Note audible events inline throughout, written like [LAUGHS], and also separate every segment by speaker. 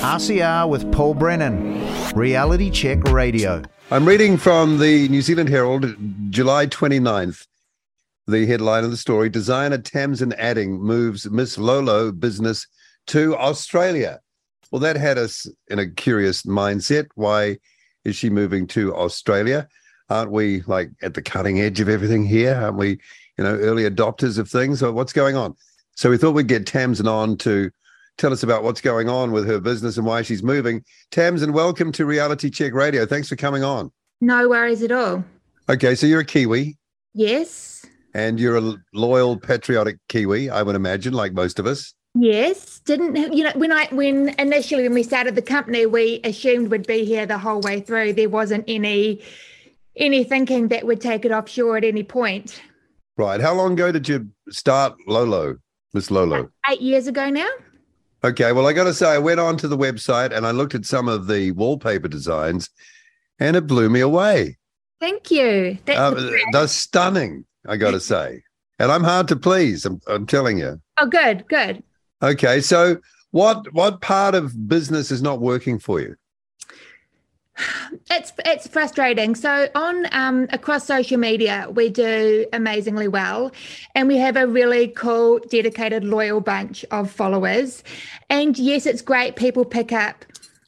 Speaker 1: RCR with Paul Brennan, Reality Check Radio.
Speaker 2: I'm reading from the New Zealand Herald, July 29th. The headline of the story Designer Tamzyn Adding moves Miss Lolo business to Australia. Well, that had us in a curious mindset. Why is she moving to Australia? Aren't we like at the cutting edge of everything here? Aren't we, you know, early adopters of things? Or what's going on? So we thought we'd get Tamzyn on to tell us about what's going on with her business and why she's moving. Tamzyn, welcome to Reality Check Radio. Thanks for coming on.
Speaker 3: No worries at all.
Speaker 2: Okay, so you're a Kiwi.
Speaker 3: Yes.
Speaker 2: And you're a loyal, patriotic Kiwi, I would imagine, like most of us.
Speaker 3: Yes, didn't you know when I when initially when we started the company, we assumed we'd be here the whole way through. There wasn't any any thinking that we'd take it offshore at any point.
Speaker 2: Right. How long ago did you start Lolo, Miss Lolo?
Speaker 3: Eight years ago now.
Speaker 2: Okay. Well, I got to say, I went onto the website and I looked at some of the wallpaper designs, and it blew me away.
Speaker 3: Thank you.
Speaker 2: Um, that's stunning. I got to say, and I'm hard to please. I'm, I'm telling you.
Speaker 3: Oh, good, good.
Speaker 2: Okay, so what what part of business is not working for you?
Speaker 3: It's it's frustrating. So on um, across social media, we do amazingly well, and we have a really cool, dedicated, loyal bunch of followers. And yes, it's great. People pick up,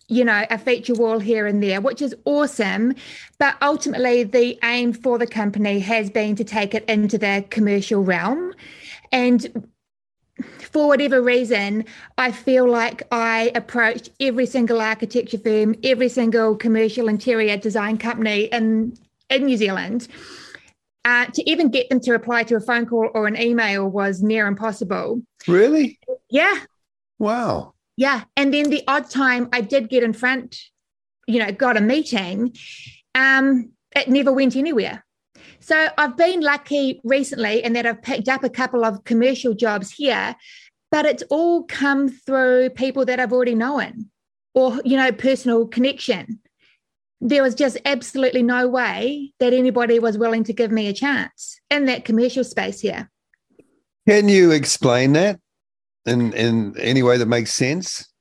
Speaker 3: you know, a feature wall here and there, which is awesome. But ultimately, the aim for the company has been to take it into the commercial realm. And for whatever reason, I feel like I approached every single architecture firm, every single commercial interior design company in, in New Zealand. Uh, to even get them to reply to a phone call or an email was near impossible.
Speaker 2: Really?
Speaker 3: Yeah.
Speaker 2: Wow.
Speaker 3: Yeah. And then the odd time I did get in front, you know, got a meeting, um, it never went anywhere. So I've been lucky recently in that I've picked up a couple of commercial jobs here, but it's all come through people that I've already known or, you know, personal connection. There was just absolutely no way that anybody was willing to give me a chance in that commercial space here.
Speaker 2: Can you explain that in, in any way that makes sense?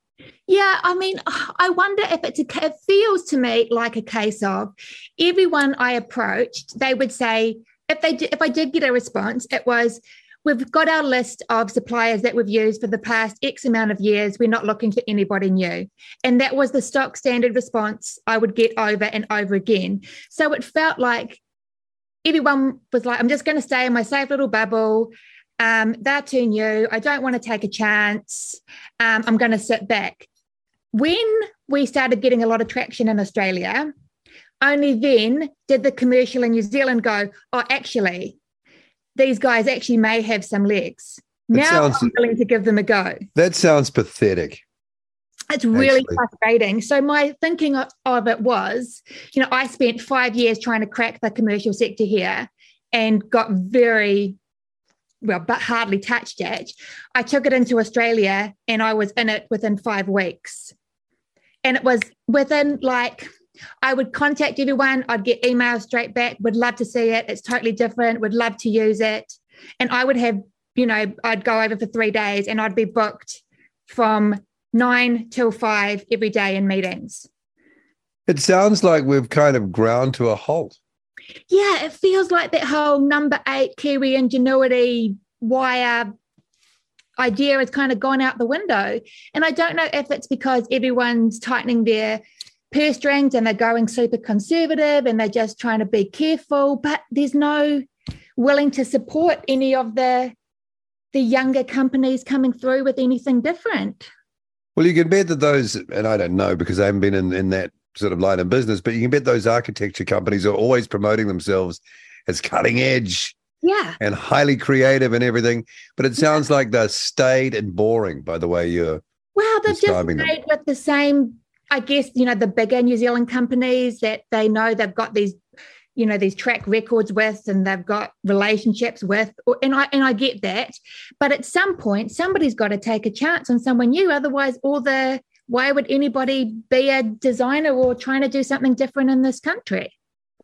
Speaker 3: Yeah, I mean, I wonder if it's a, it feels to me like a case of everyone I approached, they would say, if they did, if I did get a response, it was, we've got our list of suppliers that we've used for the past X amount of years. We're not looking for anybody new. And that was the stock standard response I would get over and over again. So it felt like everyone was like, I'm just going to stay in my safe little bubble. Um, they're too new. I don't want to take a chance. Um, I'm going to sit back. When we started getting a lot of traction in Australia, only then did the commercial in New Zealand go, oh, actually, these guys actually may have some legs. That now sounds, I'm willing to give them a go.
Speaker 2: That sounds pathetic.
Speaker 3: It's really actually. frustrating. So my thinking of it was, you know, I spent five years trying to crack the commercial sector here and got very well, but hardly touched it. I took it into Australia and I was in it within five weeks and it was within like I would contact everyone, I'd get emails straight back, would love to see it. It's totally different, would love to use it. And I would have, you know, I'd go over for three days and I'd be booked from nine till five every day in meetings.
Speaker 2: It sounds like we've kind of ground to a halt.
Speaker 3: Yeah, it feels like that whole number eight Kiwi ingenuity wire idea has kind of gone out the window. And I don't know if it's because everyone's tightening their purse strings and they're going super conservative and they're just trying to be careful, but there's no willing to support any of the the younger companies coming through with anything different.
Speaker 2: Well, you can bet that those, and I don't know because I haven't been in, in that sort of line of business, but you can bet those architecture companies are always promoting themselves as cutting edge
Speaker 3: yeah.
Speaker 2: and highly creative and everything but it sounds yeah. like they're staid and boring by the way you're
Speaker 3: well they've just stayed with the same i guess you know the bigger new zealand companies that they know they've got these you know these track records with and they've got relationships with and i and i get that but at some point somebody's got to take a chance on someone new otherwise all the why would anybody be a designer or trying to do something different in this country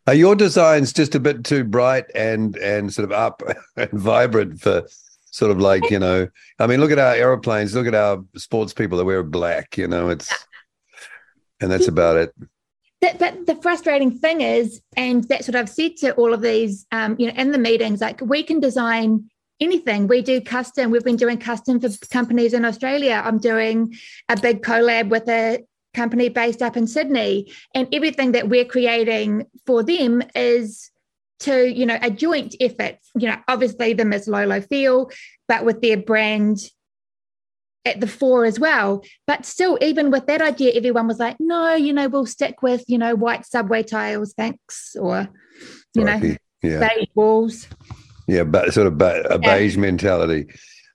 Speaker 2: are your designs just a bit too bright and and sort of up [LAUGHS] and vibrant for sort of like you know? I mean, look at our aeroplanes. Look at our sports people that wear black. You know, it's And that's about it.
Speaker 3: That, but the frustrating thing is, and that's what I've said to all of these, um, you know, in the meetings, like we can design anything. We do custom. We've been doing custom for companies in Australia. I'm doing a big collab with a company based up in Sydney, and everything that we're creating for them is to, you know, a joint effort. You know, obviously the Miss Lolo feel, but with their brand at the fore as well. But still, even with that idea, everyone was like, no, you know, we'll stick with, you know, white subway tiles, thanks, or, you know, yeah. beige walls.
Speaker 2: Yeah, but sort of a yeah. beige mentality.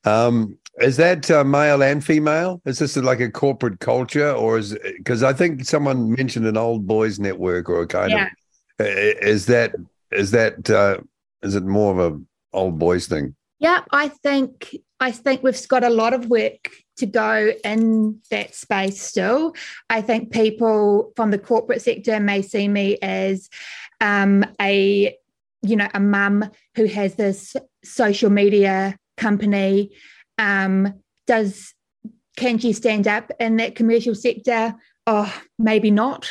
Speaker 2: Um, is that uh, male and female? Is this like a corporate culture, or is because I think someone mentioned an old boys network or a kind yeah. of is that is that uh, is it more of a old boys thing?
Speaker 3: Yeah, I think I think we've got a lot of work to go in that space still. I think people from the corporate sector may see me as um, a you know a mum who has this social media company. Um, does can she stand up in that commercial sector? Oh, maybe not.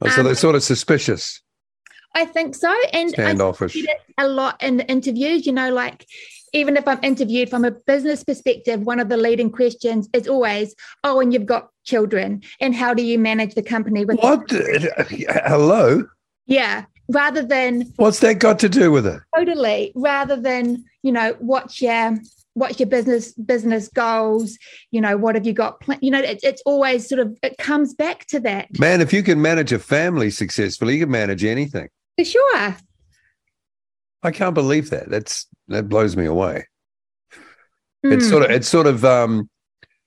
Speaker 2: Oh, so um, they're sort of suspicious.
Speaker 3: I think so, and
Speaker 2: standoffish. I
Speaker 3: a lot in interviews. You know, like even if I'm interviewed from a business perspective, one of the leading questions is always, "Oh, and you've got children, and how do you manage the company with?"
Speaker 2: What? [LAUGHS] Hello.
Speaker 3: Yeah. Rather than
Speaker 2: what's that got to do with it?
Speaker 3: Totally. Rather than you know, what's your what's your business business goals? You know, what have you got? Pl- you know, it, it's always sort of it comes back to that.
Speaker 2: Man, if you can manage a family successfully, you can manage anything.
Speaker 3: For sure.
Speaker 2: I can't believe that. That's that blows me away. Mm. It's sort of it's sort of um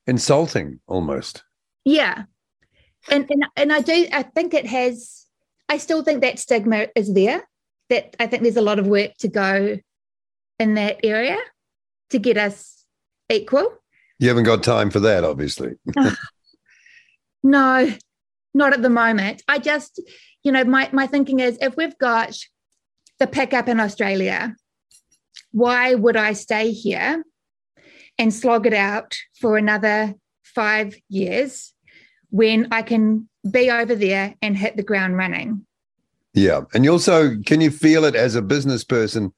Speaker 2: insulting almost.
Speaker 3: Yeah. And and and I do I think it has I still think that stigma is there. That I think there's a lot of work to go in that area to get us equal.
Speaker 2: You haven't got time for that, obviously. [LAUGHS]
Speaker 3: no, not at the moment. I just, you know, my my thinking is if we've got the pickup in Australia, why would I stay here and slog it out for another five years when I can be over there and hit the ground running?
Speaker 2: Yeah. And you also, can you feel it as a business person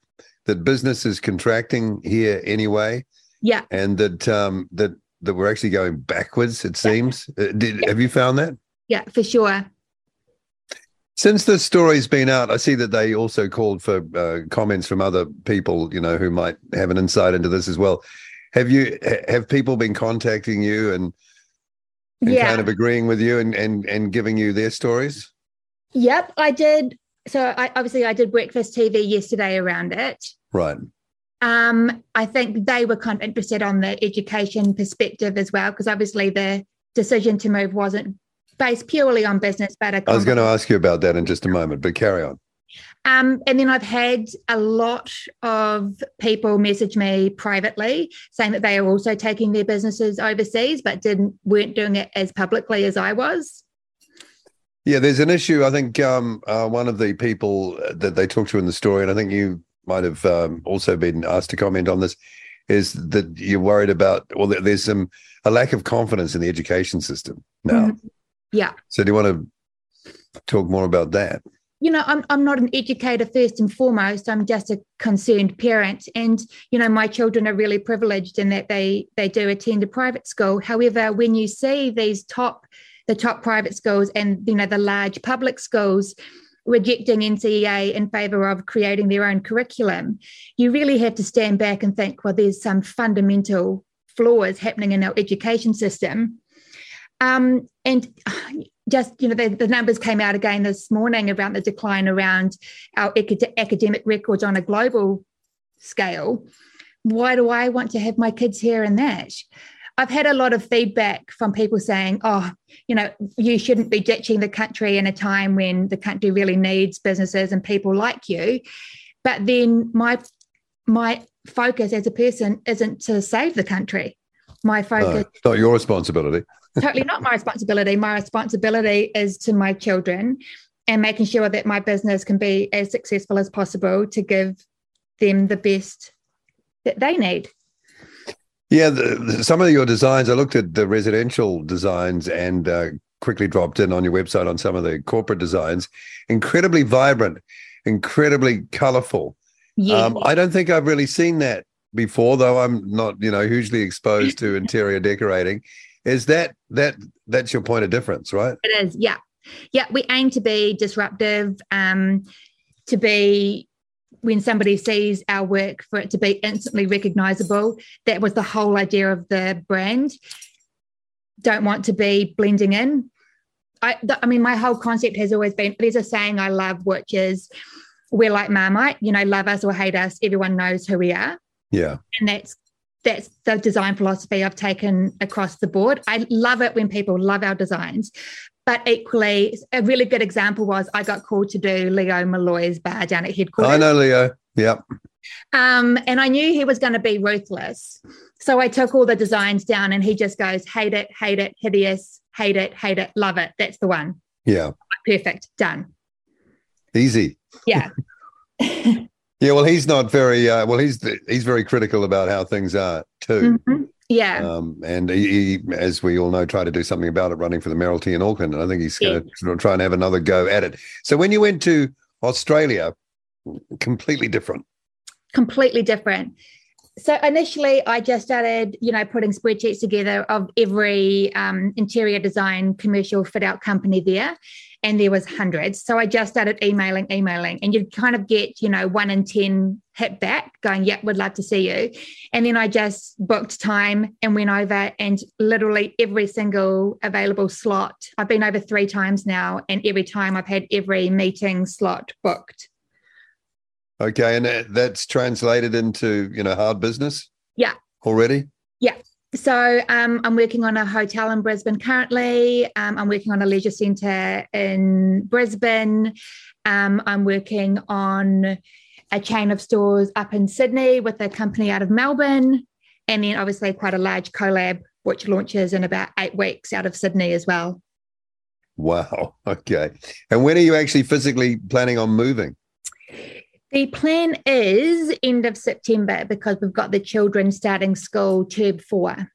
Speaker 2: that business is contracting here anyway?
Speaker 3: Yeah.
Speaker 2: And that, um, that, that we're actually going backwards, it seems. Uh, did, yeah. Have you found that?
Speaker 3: Yeah, for sure.
Speaker 2: Since the story's been out, I see that they also called for uh, comments from other people, you know, who might have an insight into this as well. Have you have people been contacting you and, and yeah. kind of agreeing with you and, and and giving you their stories?
Speaker 3: Yep, I did. So I obviously I did breakfast TV yesterday around it.
Speaker 2: Right.
Speaker 3: Um, I think they were kind of interested on the education perspective as well, because obviously the decision to move wasn't based purely on business, but
Speaker 2: I was going to ask you about that in just a moment, but carry on.
Speaker 3: Um, and then I've had a lot of people message me privately saying that they are also taking their businesses overseas, but didn't weren't doing it as publicly as I was.
Speaker 2: Yeah, there's an issue. I think um, uh, one of the people that they talked to in the story, and I think you might have um, also been asked to comment on this, is that you're worried about. Well, there's some a lack of confidence in the education system now. Mm-hmm.
Speaker 3: Yeah.
Speaker 2: So do you want to talk more about that?
Speaker 3: You know, I'm I'm not an educator first and foremost. I'm just a concerned parent, and you know, my children are really privileged in that they they do attend a private school. However, when you see these top the top private schools and you know the large public schools rejecting NCEA in favour of creating their own curriculum, you really have to stand back and think, well, there's some fundamental flaws happening in our education system um, and [SIGHS] just, you know, the, the, numbers came out again this morning around the decline around our acad- academic records on a global scale. Why do I want to have my kids here and that? I've had a lot of feedback from people saying, oh, you know, you shouldn't be ditching the country in a time when the country really needs businesses and people like you. But then my my focus as a person isn't to save the country. My focus no,
Speaker 2: not your responsibility [LAUGHS]
Speaker 3: totally not my responsibility. My responsibility is to my children and making sure that my business can be as successful as possible to give them the best that they need.
Speaker 2: Yeah, the, some of your designs, I looked at the residential designs and uh, quickly dropped in on your website on some of the corporate designs. Incredibly vibrant, incredibly colorful.
Speaker 3: Yeah.
Speaker 2: Um, I don't think I've really seen that before, though I'm not, you know, hugely exposed to [LAUGHS] interior decorating. Is that that that's your point of difference, right?
Speaker 3: It is, yeah. Yeah, we aim to be disruptive, um, to be when somebody sees our work for it to be instantly recognizable. That was the whole idea of the brand. Don't want to be blending in. I, th- I mean, my whole concept has always been there's a saying I love, which is we're like Marmite, you know, love us or hate us, everyone knows who we are.
Speaker 2: Yeah.
Speaker 3: And that's that's the design philosophy I've taken across the board. I love it when people love our designs. But equally, a really good example was I got called to do Leo Molloy's bar down at headquarters.
Speaker 2: I know Leo. Yep.
Speaker 3: Um, and I knew he was going to be ruthless. So I took all the designs down and he just goes, hate it, hate it, hideous, hate it, hate it, love it. That's the one.
Speaker 2: Yeah.
Speaker 3: Perfect. Done.
Speaker 2: Easy.
Speaker 3: Yeah. [LAUGHS] [LAUGHS]
Speaker 2: Yeah, well, he's not very uh, well. He's he's very critical about how things are too.
Speaker 3: Mhm. Yeah.
Speaker 2: Um, and he, he, as we all know, tried to do something about it, running for the Mayoralty in Auckland. And I think he's going to of try and have another go at it. So when you went to Australia, completely different.
Speaker 3: completely different. So initially, I just started, you know, putting spreadsheets together of every um, interior design commercial fit out company there, and there was hundreds. So I just started emailing, emailing, and you'd kind of get, you know, one in ten hit back, going, "Yep, would love to see you," and then I just booked time and went over, and literally every single available slot. I've been over three times now, and every time I've had every meeting slot booked.
Speaker 2: Okay, and that- that's translated into you know hard business.
Speaker 3: Yeah.
Speaker 2: Already. Yeah.
Speaker 3: So um, I'm working on a hotel in Brisbane currently. Um, I'm working on a leisure centre in Brisbane. Um, I'm working on a chain of stores up in Sydney with a company out of Melbourne, and then obviously quite a large collab which launches in about eight weeks out of Sydney as well.
Speaker 2: Wow. [LAUGHS] Okay. And when are you actually physically planning on moving?
Speaker 3: The plan is end of September because we've got the children starting school term four.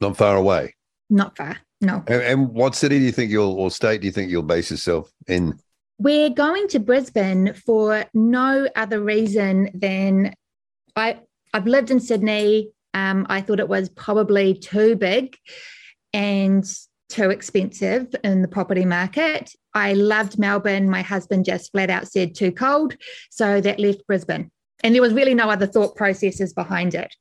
Speaker 2: Not far away.
Speaker 3: Not far, no.
Speaker 2: And, and what city do you think you'll or state do you think you'll base yourself in?
Speaker 3: We're going to Brisbane for no other reason than I I've lived in Sydney. Um, I thought it was probably too big and too expensive in the property market. I loved Melbourne. My husband just flat out said too cold, so that left Brisbane. And there was really no other thought processes behind it.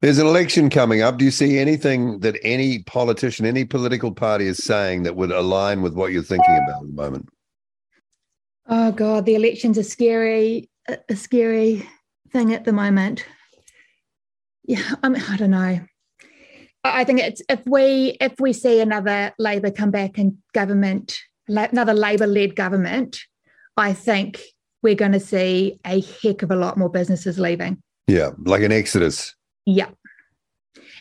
Speaker 2: There's an election coming up. Do you see anything that any politician, any political party is saying that would align with what you're thinking about at the moment?
Speaker 3: Oh God, the elections are scary, a a scary thing at the moment. Yeah, I mean, I don't know. I think it's if we if we see another Labor come back in government, another Labor-led government, I think we're going to see a heck of a lot more businesses leaving.
Speaker 2: Yeah, like an exodus.
Speaker 3: Yeah.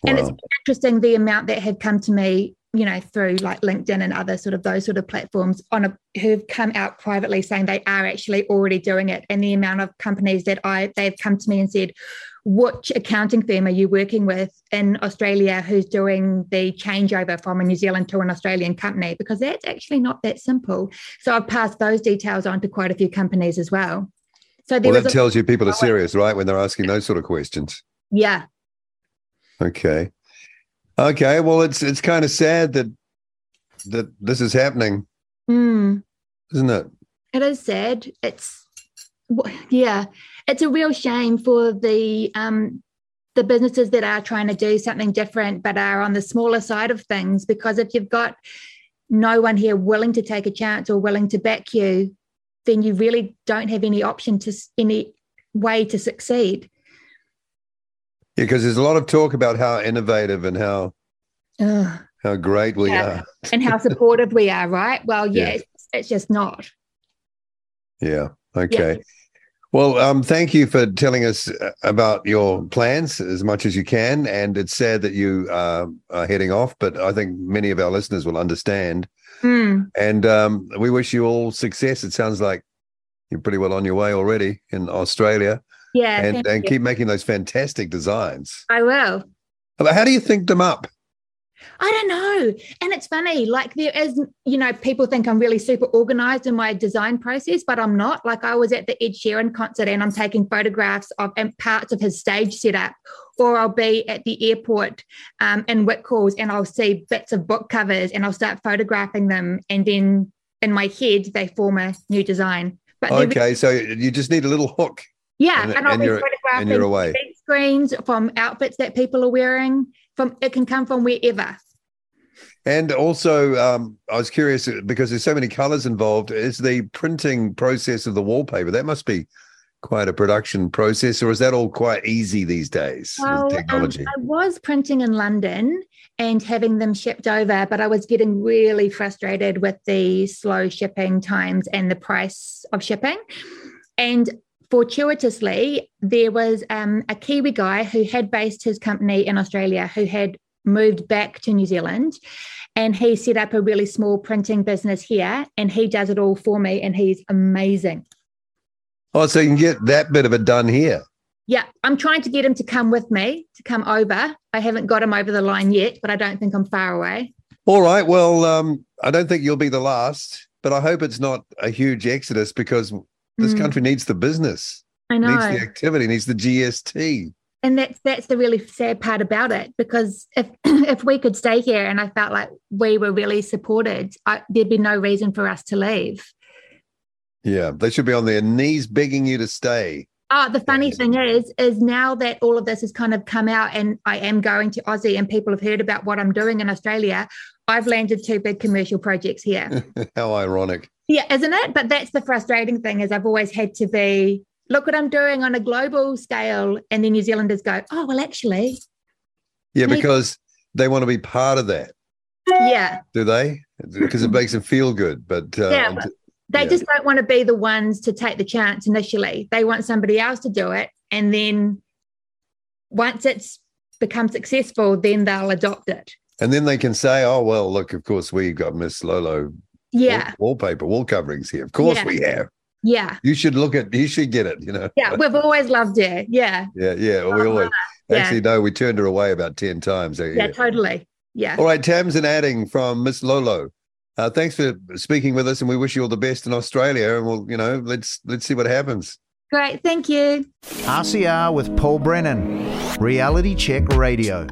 Speaker 3: And it's interesting the amount that have come to me, you know, through like LinkedIn and other sort of those sort of platforms on a who've come out privately saying they are actually already doing it. And the amount of companies that I they've come to me and said, which accounting firm are you working with in Australia who's doing the changeover from a New Zealand to an Australian company? Because that's actually not that simple. So I've passed those details on to quite a few companies as well. So
Speaker 2: Well, that tells you people are oh, serious, right? When they're asking those sort of questions.
Speaker 3: yeah,
Speaker 2: Okay. Okay. Well, it's it's kind of sad that that this is happening,
Speaker 3: Mm.
Speaker 2: isn't it?
Speaker 3: It is sad. It's yeah, it's a real shame for the um the businesses that are trying to do something different but are on the smaller side of things because if you've got no one here willing to take a chance or willing to back you, then you really don't have any option to any way to succeed.
Speaker 2: Yeah, because there's a lot of talk about how innovative and how
Speaker 3: Ugh.
Speaker 2: how great we
Speaker 3: Yeah.
Speaker 2: are. [LAUGHS]
Speaker 3: And how supportive we are, right? Well, yeah,
Speaker 2: Yeah.
Speaker 3: it's, it's just not.
Speaker 2: Yeah. Okay. Well, um, thank you for telling us uh, about your plans as much as you can. And it's sad that you uh, are heading off, but I think many of our listeners will understand.
Speaker 3: Mm.
Speaker 2: And um, we wish you all success. It sounds like you're pretty well on your way already in Australia,
Speaker 3: Yeah,
Speaker 2: and and keep making those fantastic designs.
Speaker 3: I will.
Speaker 2: How do you think them up?
Speaker 3: I don't know. And it's funny, like there is, you know, people think I'm really super organized in my design process, but I'm not. Like I was at the Ed Sheeran concert and I'm taking photographs of and parts of his stage setup, or I'll be at the airport um, in Whitcoulls and I'll see bits of book covers and I'll start photographing them. And then in my head, they form a new design.
Speaker 2: But okay, so you just need a little hook.
Speaker 3: Yeah, and, and I'll be photographing away. screens from outfits that people are wearing. From it can come from wherever.
Speaker 2: And also, um, I was curious because there's so many colors involved. Is the printing process of the wallpaper that must be quite a production process, or is that all quite easy these days
Speaker 3: well,
Speaker 2: with um, technology? Um,
Speaker 3: I was printing in London and having them shipped over, but I was getting really frustrated with the slow shipping times and the price of shipping. And fortuitously, there was um, a Kiwi guy who had based his company in Australia who had moved back to New Zealand and he set up a really small printing business here and he does it all for me and he's amazing.
Speaker 2: Oh, so you can get that bit of it done here.
Speaker 3: Yeah, I'm trying to get him to come with me, to come over. I haven't got him over the line yet, but I don't think I'm far away.
Speaker 2: All right. Well, um, I don't think you'll be the last, but I hope it's not a huge exodus because this mm. country needs the business.
Speaker 3: I know.
Speaker 2: Needs the activity, needs the GST.
Speaker 3: And that's that's the really sad part about it because if [CLEARS THROAT] if we could stay here and I felt like we were really supported, I, there'd be no reason for us to leave.
Speaker 2: Yeah, they should be on their knees begging you to stay.
Speaker 3: Oh, the funny thing is, is now that all of this has kind of come out and I am going to Aussie and people have heard about what I'm doing in Australia, I've landed two big commercial projects here. [LAUGHS]
Speaker 2: How ironic.
Speaker 3: Yeah, isn't it? But that's the frustrating thing is I've always had to be, look what I'm doing on a global scale. And then New Zealanders go, oh, well, actually.
Speaker 2: Yeah, because they want to be part of that.
Speaker 3: Yeah.
Speaker 2: Do they? Because it makes them feel good. But, uh,
Speaker 3: yeah, but they yeah. just don't want to be the ones to take the chance initially. They want somebody else to do it. And then once it's become successful, then they'll adopt it.
Speaker 2: And then they can say, oh, well, look, of course, we got Miss Lolo
Speaker 3: yeah.
Speaker 2: Wall, wallpaper, wall coverings here. Of course yeah. we have.
Speaker 3: Yeah.
Speaker 2: You should look at, you should get it, you know.
Speaker 3: Yeah, we've always loved her. Yeah.
Speaker 2: Yeah, yeah. Well, we uh-huh. always, yeah. actually, no, we turned her away about 10 times.
Speaker 3: Yeah, yeah, totally. Yeah.
Speaker 2: All right, Tam's Tamzyn Adding from Miss Lolo. Uh, thanks for speaking with us, and we wish you all the best in Australia. And we'll, you know, let's let's see what happens.
Speaker 3: Great, thank you.
Speaker 1: RCR with Paul Brennan, Reality Check Radio.